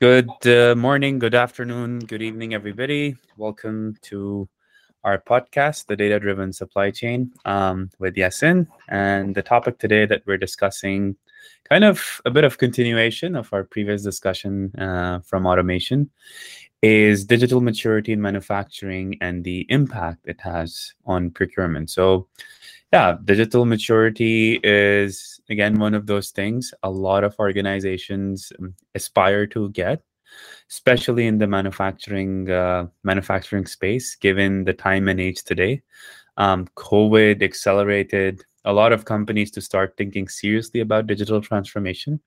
Good uh, morning, good afternoon, good evening, everybody. Welcome to our podcast, The Data Driven Supply Chain, um, with Yasin. And the topic today that we're discussing, kind of a bit of continuation of our previous discussion uh, from automation, is digital maturity in manufacturing and the impact it has on procurement. So, yeah, digital maturity is again one of those things a lot of organizations um, aspire to get, especially in the manufacturing uh, manufacturing space. Given the time and age today, um, COVID accelerated a lot of companies to start thinking seriously about digital transformation.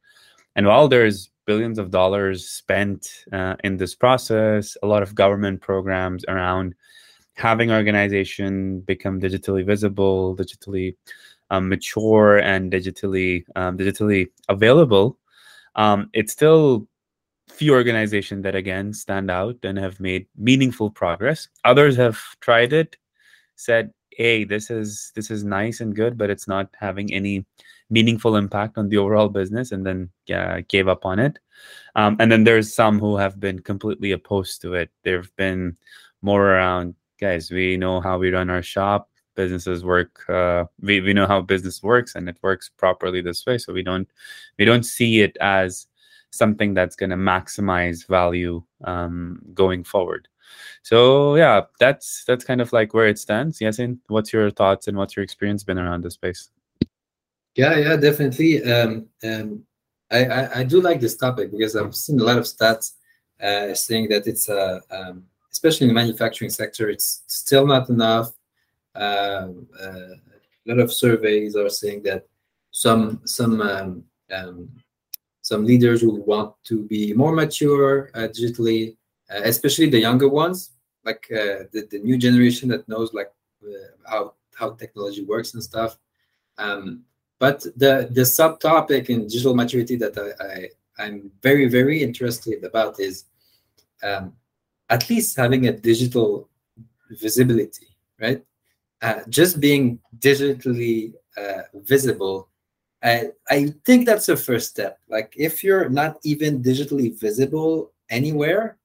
And while there's billions of dollars spent uh, in this process, a lot of government programs around having organization become digitally visible, digitally um, mature, and digitally um, digitally available, um, it's still few organizations that again stand out and have made meaningful progress. Others have tried it, said, "Hey, this is this is nice and good, but it's not having any meaningful impact on the overall business," and then uh, gave up on it. Um, and then there's some who have been completely opposed to it. There've been more around guys, we know how we run our shop. Businesses work. Uh, we we know how business works, and it works properly this way. So we don't we don't see it as something that's going to maximize value um, going forward. So yeah, that's that's kind of like where it stands. Yasin, what's your thoughts and what's your experience been around this space? Yeah, yeah, definitely. Um, um, I, I, I do like this topic because I've seen a lot of stats uh, saying that it's a um, especially in the manufacturing sector, it's still not enough. Um, uh, a lot of surveys are saying that some some um, um, some leaders will want to be more mature uh, digitally, uh, especially the younger ones, like uh, the, the new generation that knows like uh, how how technology works and stuff. Um, but the the subtopic in digital maturity that I, I am very very interested about is um, at least having a digital visibility, right? Uh, just being digitally uh, visible, I, I think that's the first step. Like if you're not even digitally visible anywhere,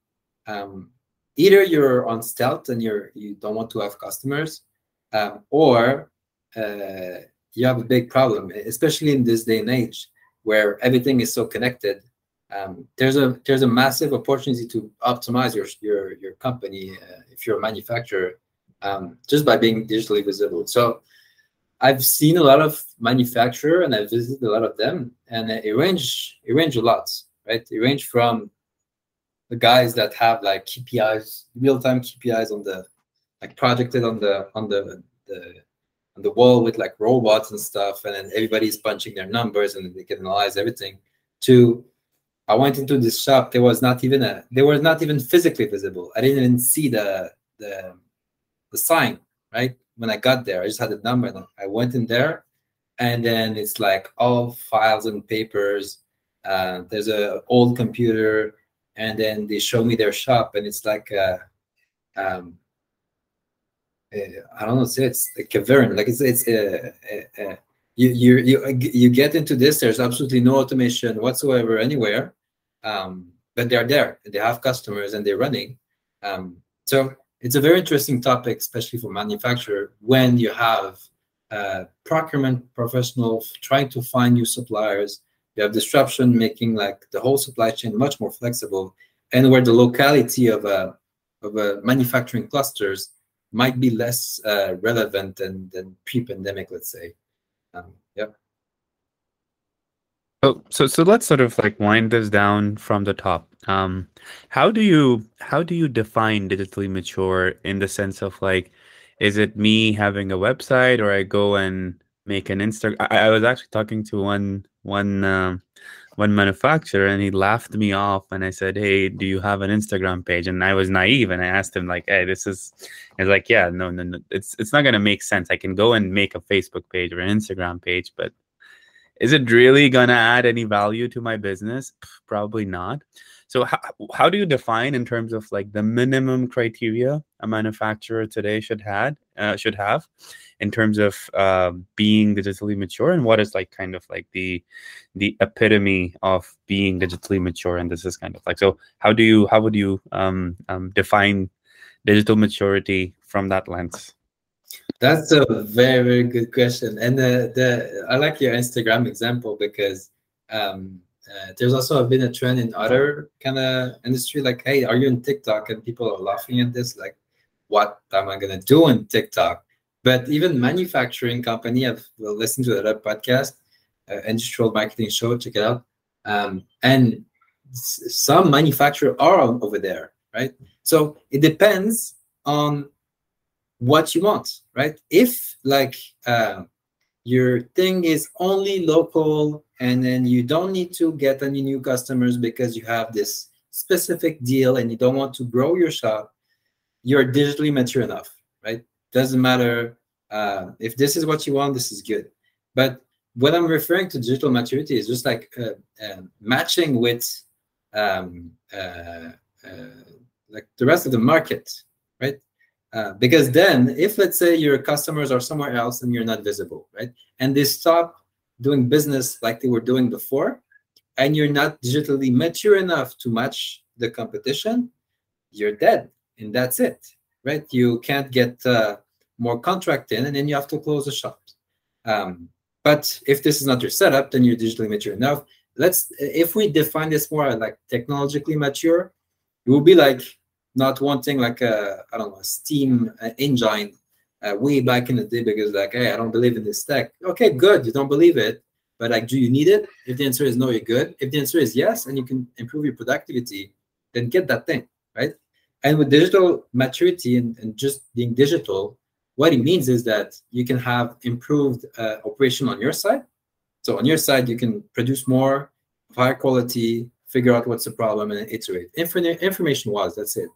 um, either you're on stealth and you're you don't want to have customers, um, or uh, you have a big problem, especially in this day and age where everything is so connected um, there's a there's a massive opportunity to optimize your your your company uh, if you're a manufacturer um, just by being digitally visible. So I've seen a lot of manufacturer and I've visited a lot of them, and it range it range a lot, right? It range from the guys that have like KPIs, real time KPIs on the like projected on the on the the on the wall with like robots and stuff, and then everybody's punching their numbers and they can analyze everything. To I went into this shop. There was not even a. They were not even physically visible. I didn't even see the the the sign. Right when I got there, I just had the number. And I went in there, and then it's like all files and papers. Uh, there's a old computer, and then they show me their shop, and it's like a, um, a, I don't know. It's, it's a cavern. Like it's it's a, a, you you you you get into this. There's absolutely no automation whatsoever anywhere, um, but they're there. They have customers and they're running. Um, so it's a very interesting topic, especially for manufacturer when you have uh, procurement professionals trying to find new suppliers. You have disruption, making like the whole supply chain much more flexible, and where the locality of a of a manufacturing clusters might be less uh, relevant than than pre-pandemic, let's say. Um, yeah. Oh, so so let's sort of like wind this down from the top. Um, how do you how do you define digitally mature in the sense of like, is it me having a website or I go and make an Instagram? I, I was actually talking to one one um, one manufacturer and he laughed me off and I said, Hey, do you have an Instagram page? And I was naive and I asked him like, Hey, this is he's like, Yeah, no, no, no. It's it's not gonna make sense. I can go and make a Facebook page or an Instagram page, but is it really gonna add any value to my business? Probably not. So how, how do you define in terms of like the minimum criteria a manufacturer today should had uh, should have in terms of uh, being digitally mature and what is like kind of like the the epitome of being digitally mature and this is kind of like so how do you how would you um, um, define digital maturity from that lens that's a very very good question and the, the i like your instagram example because um, uh, there's also been a trend in other kind of industry like hey are you in tiktok and people are laughing at this like what am i to do in tiktok but even manufacturing company, I've listened to that podcast, uh, industrial marketing show. Check it out. Um, and some manufacturer are over there, right? So it depends on what you want, right? If like uh, your thing is only local and then you don't need to get any new customers because you have this specific deal and you don't want to grow your shop, you're digitally mature enough, right? doesn't matter uh, if this is what you want this is good but what i'm referring to digital maturity is just like uh, uh, matching with um, uh, uh, like the rest of the market right uh, because then if let's say your customers are somewhere else and you're not visible right and they stop doing business like they were doing before and you're not digitally mature enough to match the competition you're dead and that's it right you can't get uh, more contract in, and then you have to close the shop. Um, but if this is not your setup, then you're digitally mature enough. Let's if we define this more like technologically mature, it will be like not wanting like a I don't know a steam engine uh, way back in the day because like hey I don't believe in this tech. Okay, good, you don't believe it, but like do you need it? If the answer is no, you're good. If the answer is yes, and you can improve your productivity, then get that thing right. And with digital maturity and, and just being digital, what it means is that you can have improved uh, operation on your side. So on your side, you can produce more, higher quality, figure out what's the problem, and iterate. Infinite information was that's it.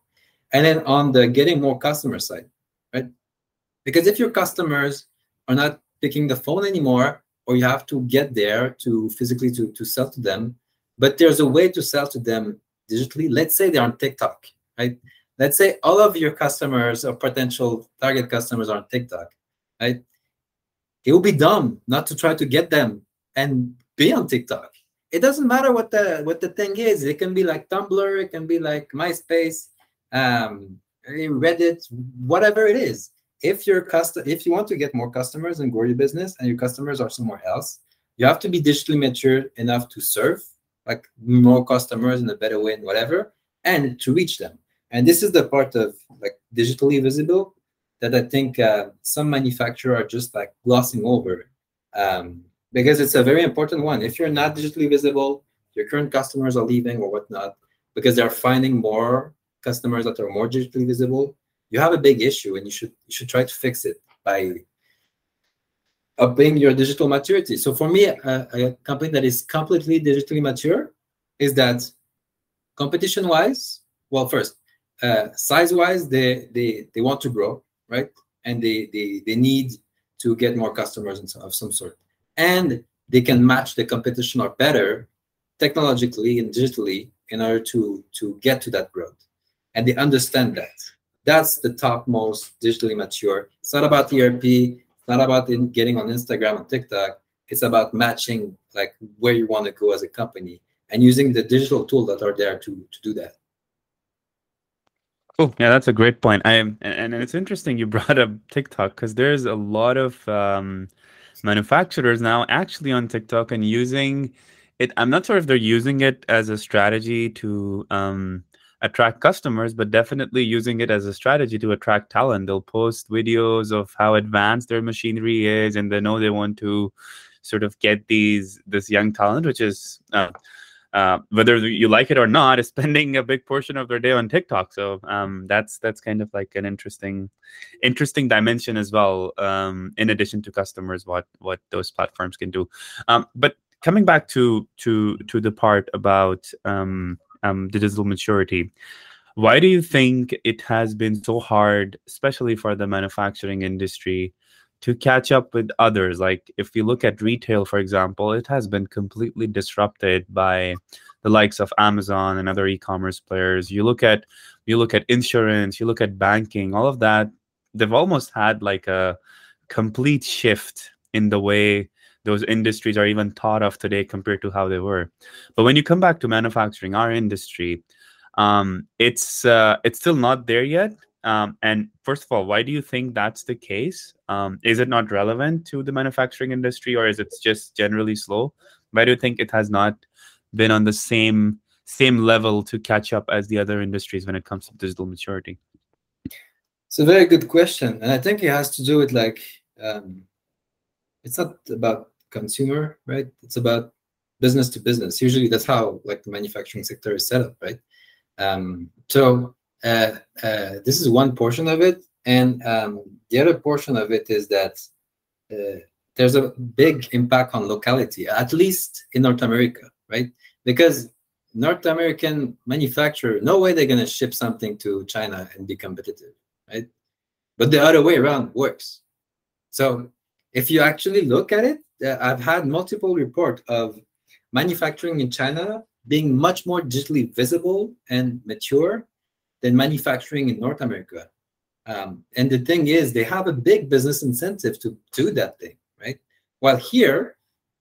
And then on the getting more customer side, right? Because if your customers are not picking the phone anymore, or you have to get there to physically to, to sell to them, but there's a way to sell to them digitally. Let's say they're on TikTok, right? let's say all of your customers or potential target customers are on TikTok, right? It would be dumb not to try to get them and be on TikTok. It doesn't matter what the what the thing is. It can be like Tumblr, it can be like MySpace, um, Reddit, whatever it is. If your custom, if you want to get more customers and grow your business, and your customers are somewhere else, you have to be digitally mature enough to serve like more customers in a better way and whatever, and to reach them. And this is the part of like digitally visible that I think uh, some manufacturers are just like glossing over um, because it's a very important one. If you're not digitally visible, your current customers are leaving or whatnot because they're finding more customers that are more digitally visible. You have a big issue, and you should you should try to fix it by upping your digital maturity. So for me, a, a company that is completely digitally mature is that competition wise, well, first uh, size wise they they they want to grow right and they they they need to get more customers of some sort and they can match the competition or better technologically and digitally in order to to get to that growth and they understand that. That's the top most digitally mature. It's not about erp it's not about in getting on instagram and tiktok. It's about matching like where you want to go as a company and using the digital tools that are there to to do that. Oh, yeah, that's a great point. I am, and, and it's interesting you brought up TikTok because there's a lot of um, manufacturers now actually on TikTok and using it. I'm not sure if they're using it as a strategy to um, attract customers, but definitely using it as a strategy to attract talent. They'll post videos of how advanced their machinery is, and they know they want to sort of get these this young talent, which is. Uh, uh, whether you like it or not, is spending a big portion of their day on TikTok. So um, that's that's kind of like an interesting, interesting dimension as well. Um, in addition to customers, what what those platforms can do. Um, but coming back to to to the part about um, um, digital maturity. Why do you think it has been so hard, especially for the manufacturing industry, to catch up with others. Like if you look at retail, for example, it has been completely disrupted by the likes of Amazon and other e-commerce players. You look at you look at insurance, you look at banking, all of that they've almost had like a complete shift in the way those industries are even thought of today compared to how they were. But when you come back to manufacturing, our industry, um, it's uh, it's still not there yet. Um, and first of all, why do you think that's the case? Um, is it not relevant to the manufacturing industry, or is it just generally slow? Why do you think it has not been on the same same level to catch up as the other industries when it comes to digital maturity? It's a very good question, and I think it has to do with like um, it's not about consumer, right? It's about business to business. Usually, that's how like the manufacturing sector is set up, right? Um, so uh, uh, this is one portion of it, and um, the other portion of it is that uh, there's a big impact on locality, at least in North America, right? Because North American manufacturer, no way they're going to ship something to China and be competitive, right? But the other way around works. So if you actually look at it, uh, I've had multiple report of manufacturing in China being much more digitally visible and mature than manufacturing in North America. Um, and the thing is, they have a big business incentive to do that thing, right? While here,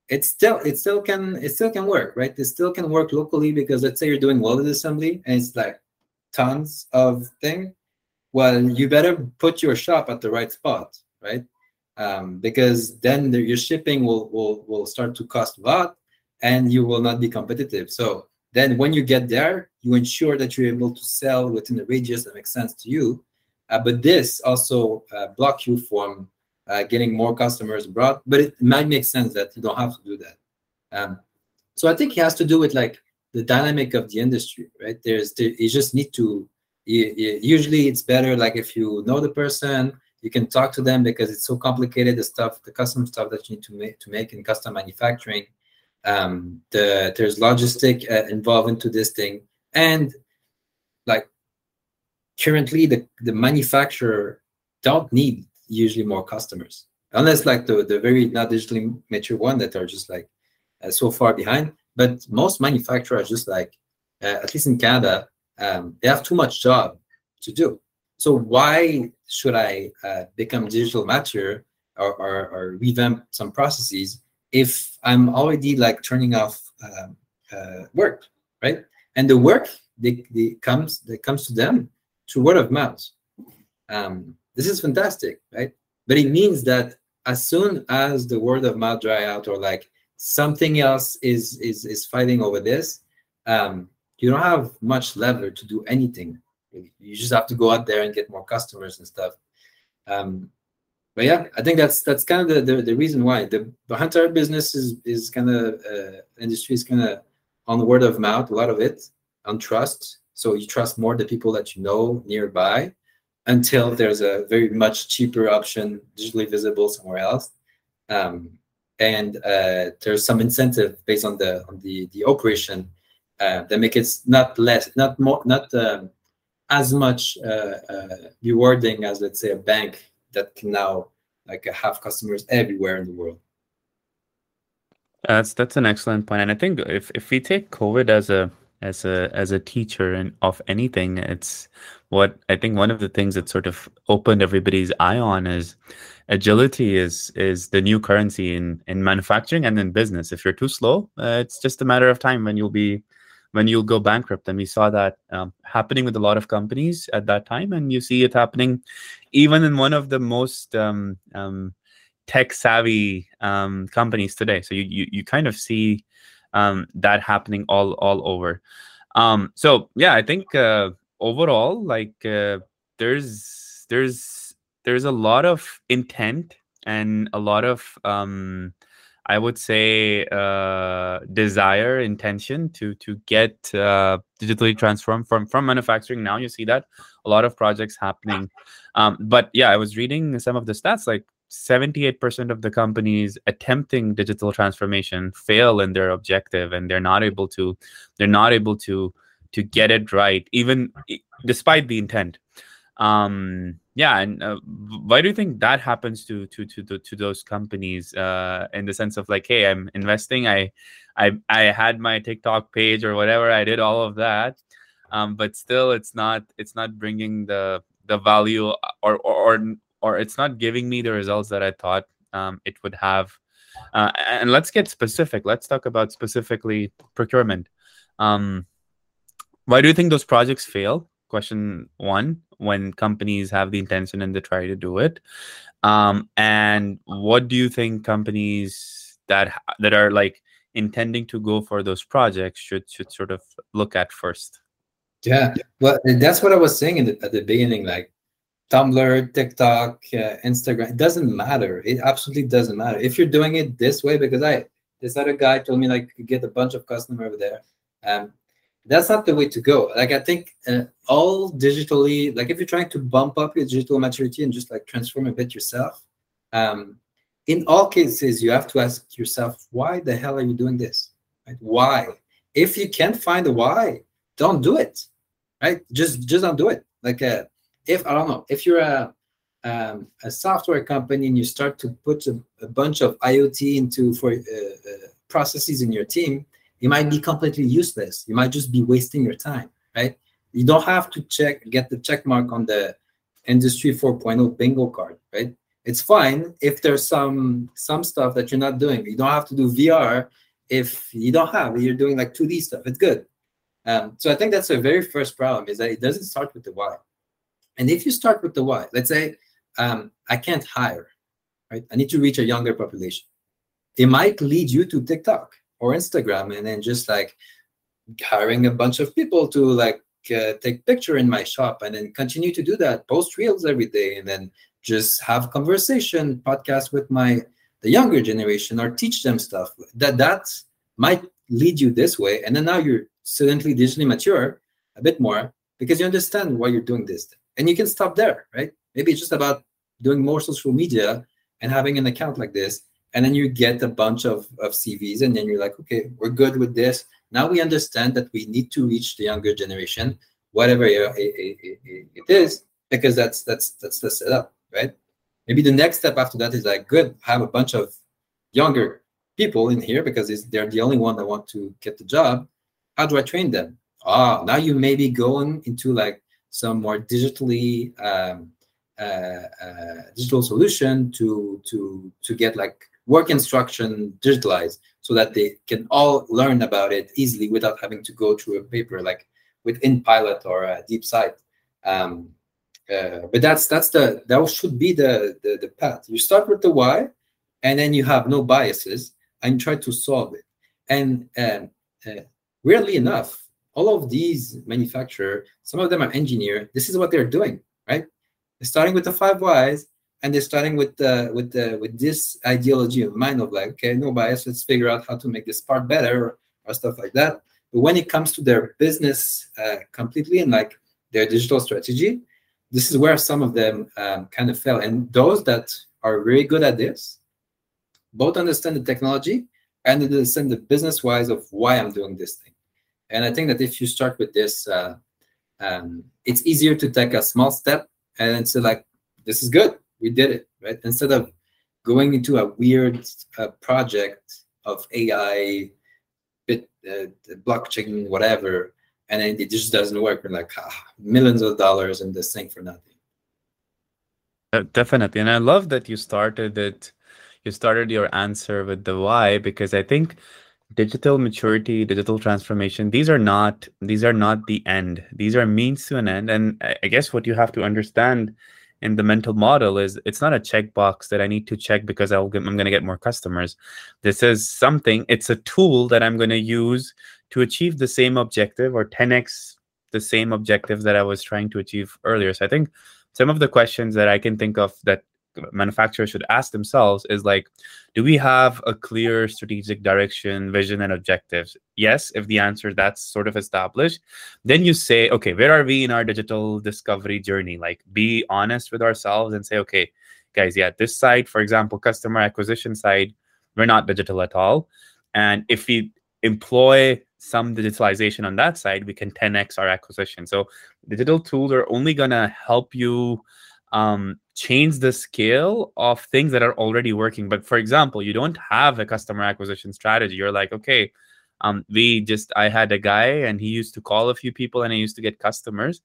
it still it still can it still can work, right? It still can work locally because let's say you're doing welded assembly and it's like tons of thing. Well, you better put your shop at the right spot, right? Um, because then the, your shipping will, will will start to cost a lot and you will not be competitive. So then when you get there you ensure that you're able to sell within the radius that makes sense to you. Uh, but this also uh, block you from uh, getting more customers abroad but it might make sense that you don't have to do that. Um, so i think it has to do with like the dynamic of the industry right? There's there, you just need to you, you, usually it's better like if you know the person you can talk to them because it's so complicated the stuff the custom stuff that you need to make to make in custom manufacturing. Um the there's logistic uh, involved into this thing. And like currently the the manufacturer don't need usually more customers. Unless like the the very not digitally mature one that are just like uh, so far behind. But most manufacturers just like uh, at least in canada um, they have too much job to do so why should I uh, become digital mature or, or, or, revamp some processes if I'm already like turning off um, uh, work, right? And the work they, they comes that comes to them through word of mouth. Um, this is fantastic, right? But it means that as soon as the word of mouth dry out or like something else is is is fighting over this, um, you don't have much lever to do anything you just have to go out there and get more customers and stuff. Um, but yeah, I think that's that's kind of the, the, the reason why the, the hunter business is is kind of uh, industry is kind of on word of mouth, a lot of it on trust. So you trust more the people that you know nearby until there's a very much cheaper option digitally visible somewhere else. Um, and uh, there's some incentive based on the on the the operation uh, that make it not less, not more, not um, as much uh, uh, rewarding as let's say a bank that can now like have customers everywhere in the world. That's that's an excellent point, and I think if if we take COVID as a as a as a teacher and of anything, it's what I think one of the things that sort of opened everybody's eye on is agility is is the new currency in in manufacturing and in business. If you're too slow, uh, it's just a matter of time when you'll be when you'll go bankrupt. And we saw that um, happening with a lot of companies at that time. And you see it happening even in one of the most um, um, tech savvy um, companies today. So you, you, you kind of see um, that happening all, all over. Um, so yeah, I think uh, overall, like uh, there's, there's, there's a lot of intent and a lot of um, I would say uh, desire, intention to to get uh, digitally transformed from from manufacturing. Now you see that a lot of projects happening, um, but yeah, I was reading some of the stats like. 78% of the companies attempting digital transformation fail in their objective and they're not able to they're not able to to get it right even despite the intent um yeah and uh, why do you think that happens to to to to, to those companies uh in the sense of like hey i'm investing i i i had my tiktok page or whatever i did all of that um but still it's not it's not bringing the the value or or or it's not giving me the results that I thought um, it would have. Uh, and let's get specific. Let's talk about specifically procurement. Um, why do you think those projects fail? Question one: When companies have the intention and they try to do it, um, and what do you think companies that that are like intending to go for those projects should should sort of look at first? Yeah, well, that's what I was saying the, at the beginning. Like Tumblr, TikTok, uh, Instagram, it doesn't matter. It absolutely doesn't matter if you're doing it this way. Because I, this other guy told me like get a bunch of customer over there. Um, that's not the way to go. Like I think uh, all digitally, like if you're trying to bump up your digital maturity and just like transform a bit yourself, um, in all cases you have to ask yourself, why the hell are you doing this? Right? Why? If you can't find a why, don't do it. Right? Just just don't do it. Like uh, if I don't know, if you're a um, a software company and you start to put a, a bunch of IoT into for uh, uh, processes in your team, it might be completely useless. You might just be wasting your time, right? You don't have to check get the check mark on the industry 4.0 bingo card, right? It's fine if there's some some stuff that you're not doing. You don't have to do VR if you don't have you're doing like 2D stuff. It's good. Um, so I think that's the very first problem is that it doesn't start with the why. And if you start with the why, let's say um, I can't hire, right? I need to reach a younger population. It might lead you to TikTok or Instagram and then just like hiring a bunch of people to like uh, take picture in my shop and then continue to do that, post reels every day, and then just have conversation podcast with my the younger generation or teach them stuff. That that might lead you this way, and then now you're suddenly digitally mature a bit more because you understand why you're doing this, and you can stop there, right? Maybe it's just about doing more social media and having an account like this and then you get a bunch of, of cvs and then you're like okay we're good with this. Now we understand that we need to reach the younger generation whatever it, it, it, it is because that's that's that's the setup right? Maybe the next step after that is like good have a bunch of younger people in here because they're the only one that want to get the job. How do i train them? Ah now you may be going into like some more digitally um, uh, uh, digital solution to to to get like work instruction digitalized so that they can all learn about it easily without having to go through a paper like within pilot or a DeepSight. Um, uh, but that's that's the that should be the, the the path. You start with the why, and then you have no biases and try to solve it. And um, uh, weirdly enough, all of these manufacturer, some of them are engineer. This is what they're doing, right? Starting with the five whys, and they're starting with the with the with this ideology of mind of like okay no bias let's figure out how to make this part better or, stuff like that. But when it comes to their business uh, completely and like their digital strategy this is where some of them um, kind of fell and those that are very good at this both understand the technology and understand the business wise of why i'm doing this thing. And i think that if you start with this uh, um, it's easier to take a small step and say like this is good we did it right? Instead of going into a weird uh, project of ai bit uh, blockchain whatever and then it just doesn't work. We're like ah, millions of dollars in this thing for nothing. Uh, definitely. And i love that you started it you started your answer with the why because i think digital maturity digital transformation these are not these are not the end. These are means to an end. And i guess what you have to understand in the mental model is it's not a checkbox that I need to check because I'll get, I'm going to get more customers. This is something, it's a tool that I'm going to use to achieve the same objective or 10x the same objective that I was trying to achieve earlier. So I think some of the questions that I can think of that manufacturers should ask themselves is like do we have a clear strategic direction vision and objectives? Yes if the answer that's sort of established then you say okay where are we in our digital discovery journey? Like be honest with ourselves and say okay guys yeah this side for example customer acquisition side we're not digital at all. And if we employ some digitalization on that side we can 10x our acquisition. So digital tools are only to help you um, change the scale of things that are already working. But for example, you don't have a customer acquisition strategy. You're like, okay, um, we just I had a guy and he used to call a few people and I used to get customers.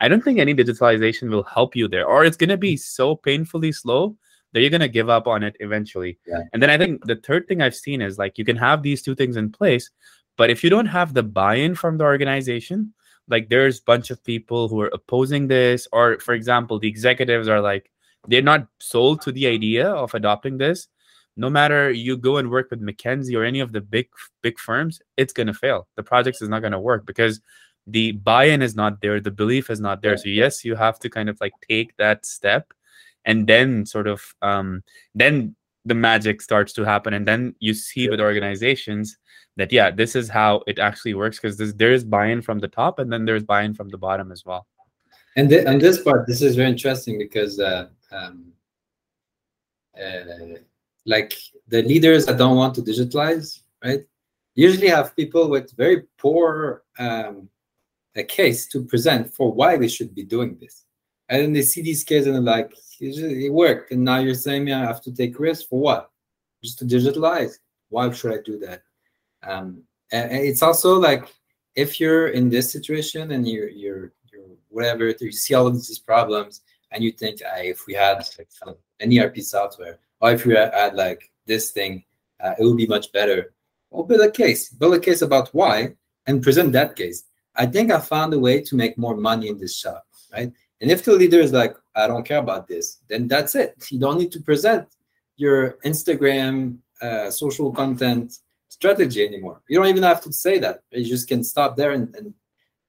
I don't think any digitalization will help you there, or it's going to be so painfully slow that you're going to give up on it eventually. Yeah. And then I think the third thing I've seen is like you can have these two things in place, but if you don't have the buy-in from the organization, like there's a bunch of people who are opposing this, or for example, the executives are like they're not sold to the idea of adopting this. No matter you go and work with McKinsey or any of the big big firms, it's gonna fail. The project is not gonna work because the buy-in is not there, the belief is not there. So yes, you have to kind of like take that step and then sort of um then the magic starts to happen and then you see with organizations that yeah this is how it actually works because there is buy-in from the top and then there's buy-in from the bottom as well. And th- on this part this is very interesting because uh, um, uh, like the leaders that don't want to digitalize right usually have people with very poor um, a case to present for why they should be doing this and then they see these cases and they're like it worked and now you're saying me i have to take risks for what just to digitalize why should i do that um, and, and it's also like if you're in this situation and you're you're you're whatever you see all of these problems and you think if we had like, an ERP software or if we had like this thing, uh, it would be much better. Well, build a case, build a case about why, and present that case. I think I found a way to make more money in this shop, right? And if the leader is like, I don't care about this, then that's it. You don't need to present your Instagram uh, social content strategy anymore. You don't even have to say that. You just can stop there and, and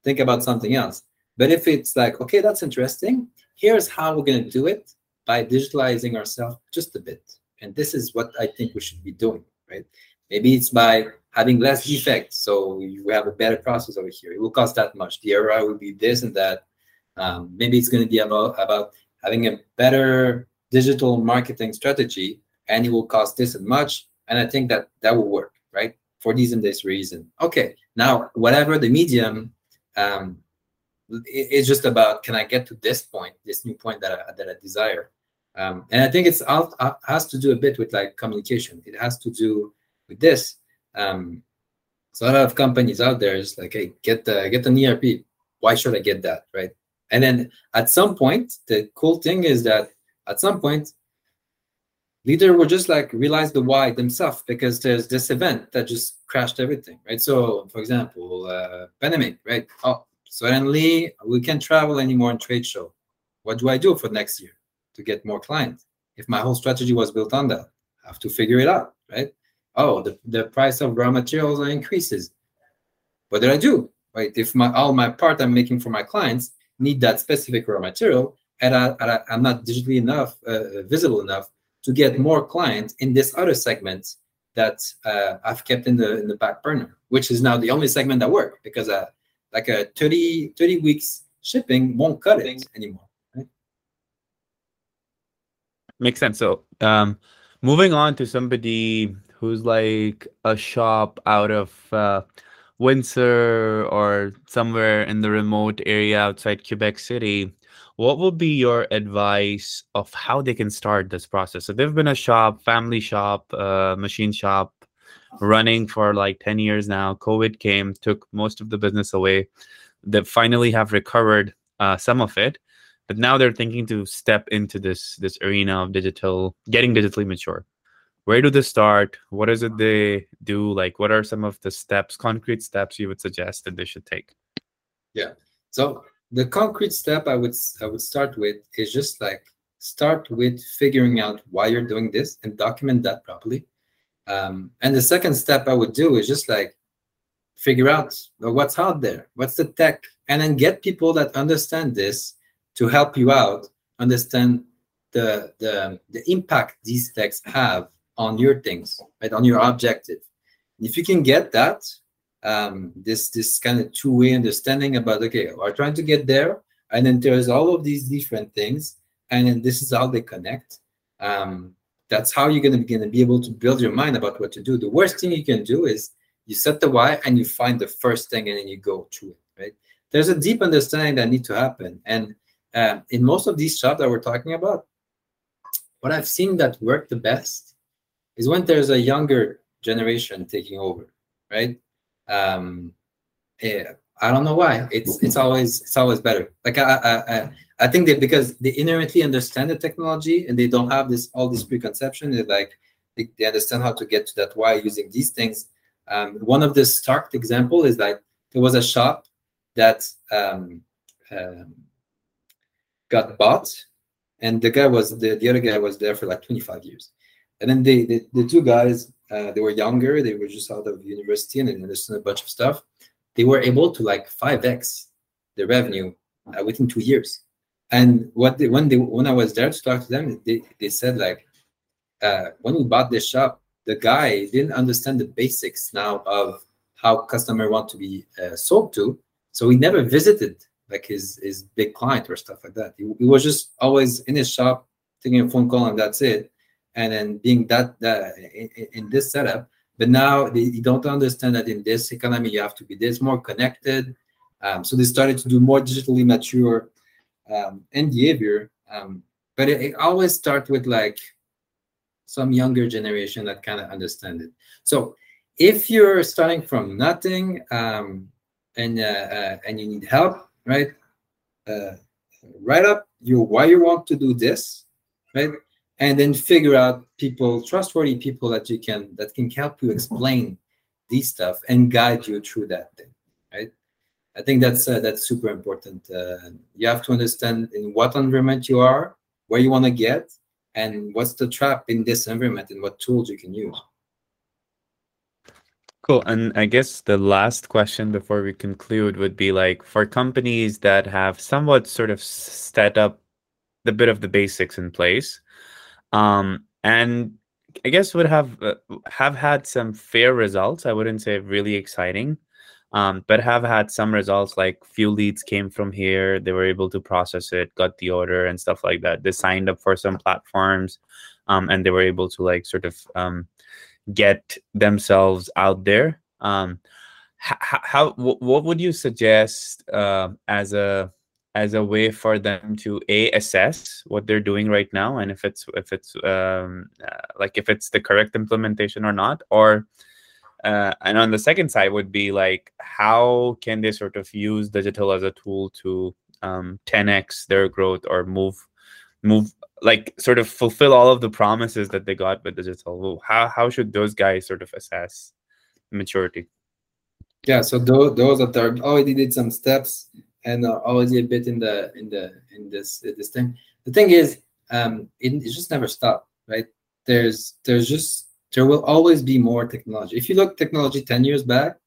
think about something else. But if it's like, okay, that's interesting, here's how we're going to do it by digitalizing ourselves just a bit. And this is what I think we should be doing, right? Maybe it's by having less defects. So we have a better process over here. It will cost that much. The error will be this and that. Um, maybe it's going to be about, about having a better digital marketing strategy and it will cost this and much. And I think that that will work, right? For these and this reason. Okay, now whatever the medium, um, it's just about can I get to this point, this new point that I, that I desire. Um, and I think it's all has to do a bit with like communication. It has to do with this. Um, so a lot of companies out there is like, hey, get the get an ERP. Why should I get that, right? And then at some point, the cool thing is that at some point, leader will just like realize the why themselves because there's this event that just crashed everything, right? So, for example, uh, pandemic, right? Oh, suddenly we can't travel anymore in trade show. What do I do for next year to get more clients? If my whole strategy was built on that, I have to figure it out, right? Oh, the, the price of raw materials increases. What did I do? Right? If my all my part I'm making for my clients need that specific raw material, and I, am not digitally enough, uh, visible enough to get more clients in this other segment that uh, I've kept in the in the back burner, which is now the only segment that work because uh, like a 30, 30 weeks shipping won't cut it anymore. Right? Makes sense. So um, moving on to somebody who's like a shop out of uh, Windsor or somewhere in the remote area outside Quebec City, what would be your advice of how they can start this process? So they've been a shop, family shop, uh, machine shop, running for like 10 years now. COVID came, took most of the business away. They finally have recovered uh, some of it, but now they're thinking to step into this this arena of digital, getting digitally mature. Where do they start? What is it they do? Like, what are some of the steps, concrete steps you would suggest that they should take? Yeah. So the concrete step I would I would start with is just like start with figuring out why you're doing this and document that properly um, and the second step I would do is just like figure out what's out there, what's the tech, and then get people that understand this to help you out understand the the, the impact these techs have on your things, right, on your objective. If you can get that, um, this this kind of two-way understanding about okay, we're trying to get there, and then there's all of these different things, and then this is how they connect. Um, that's how you're going to be able to build your mind about what to do. The worst thing you can do is you set the why and you find the first thing and then you go to it, right? There's a deep understanding that need to happen. And uh, in most of these shops that we're talking about, what I've seen that work the best is when there's a younger generation taking over, right? Um, yeah, I don't know why. It's it's always it's always better. Like I I I think that because they inherently understand the technology and they don't have this all this preconception. They like they, they understand how to get to that why using these things. Um, one of the stark example is like there was a shop that um, um, got bought, and the guy was the, the other guy was there for like 25 years, and then they, they the two guys uh, they were younger, they were just out of university and they understood a bunch of stuff. They were able to like 5x the revenue uh, within two years. And what they, when they when I was there to talk to them, they, they said like uh, when we bought this shop, the guy didn't understand the basics now of how customer want to be uh, sold to, so he never visited like his his big client or stuff like that. He, he was just always in his shop taking a phone call and that's it and then being that, that in, in, this setup but now they, they, don't understand that in this economy you have to be this more connected. Um, so they started to do more digitally mature um, and behavior um, but it, it always starts with like some younger generation that kind of understand it. So if you're starting from nothing um, and uh, uh, and you need help right uh, write up your why you want to do this right and then figure out people trustworthy people that you can that can help you explain these stuff and guide you through that thing right? I think that's uh, that's super important. Uh, you have to understand in what environment you are where you want to get and what's the trap in this environment and what tools you can use. Cool. And I guess the last question before we conclude would be like for companies that have somewhat sort of set up the bit of the basics in place, um, and I guess would have uh, have had some fair results. I wouldn't say really exciting, um, but have had some results. Like few leads came from here. They were able to process it, got the order, and stuff like that. They signed up for some platforms, um, and they were able to like sort of um, get themselves out there. Um, how, how what would you suggest uh, as a as a way for them to a assess what they're doing right now and if it's if it's um, uh, like if it's the correct implementation or not or uh, and on the second side would be like how can they sort of use digital as a tool to um, 10x their growth or move move like sort of fulfill all of the promises that they got with digital? How how should those guys sort of assess maturity? Yeah so those, those that are already did some steps and uh, already a bit in the in the in this this thing. The thing is, um, it, it just never stop, right? There's there's just there will always be more technology. If you look technology ten years back,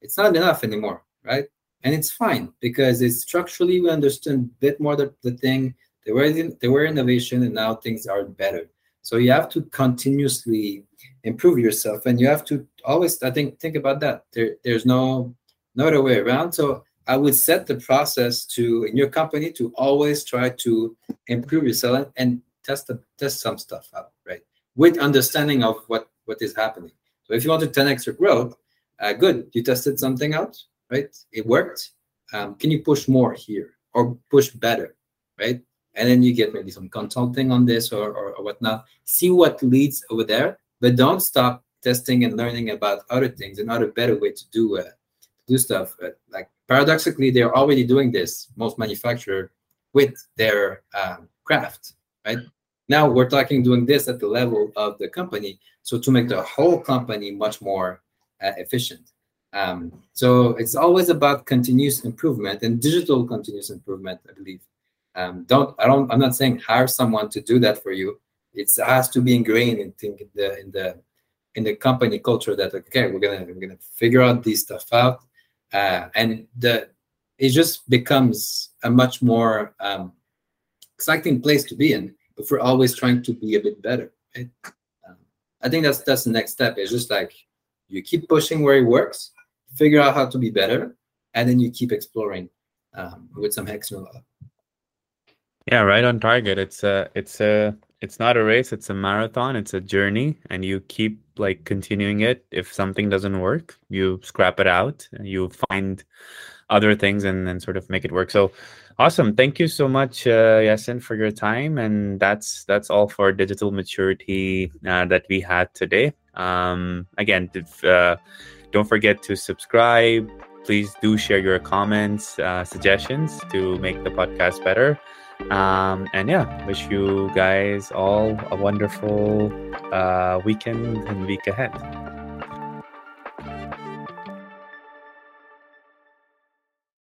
it's not enough anymore, right? And it's fine because it's structurally we understand a bit more the, the thing. There were there were innovation and now things are better. So you have to continuously improve yourself and you have to always I think think about that. There there's no no other way around. So I would set the process to in your company to always try to improve yourself and test the, test some stuff out, right? With understanding of what what is happening. So if you want to 10x your growth, uh, good. You tested something out, right? It worked. Um, can you push more here or push better, right? And then you get maybe some consulting on this or, or, or whatnot. See what leads over there, but don't stop testing and learning about other things and other better way to do uh, do stuff. Uh, like paradoxically, they're already doing this, most manufacturer, with their um, craft, right? Now we're talking doing this at the level of the company, so to make the whole company much more uh, efficient. Um, so it's always about continuous improvement and digital continuous improvement, I believe. Um, don't I don't I'm not saying hire someone to do that for you. It has to be ingrained in, in the in the in the company culture that okay we're gonna we're gonna figure out this stuff out uh, and the it just becomes a much more um, exciting place to be in if we're always trying to be a bit better right? um, i think that's that's the next step. It's just like you keep pushing where it works figure out how to be better and then you keep exploring um, with some extra yeah right on target. It's a it's a it's not a race it's a marathon it's a journey and you keep like continuing it if something doesn't work you scrap it out you find other things and then sort of make it work. So awesome. Thank you so much uh, Yasin for your time and that's that's all for digital maturity uh, that we had today. Um, again if, uh, don't forget to subscribe. Please do share your comments, uh, suggestions to make the podcast better. Um, and yeah, wish you guys all a wonderful uh, weekend and week ahead.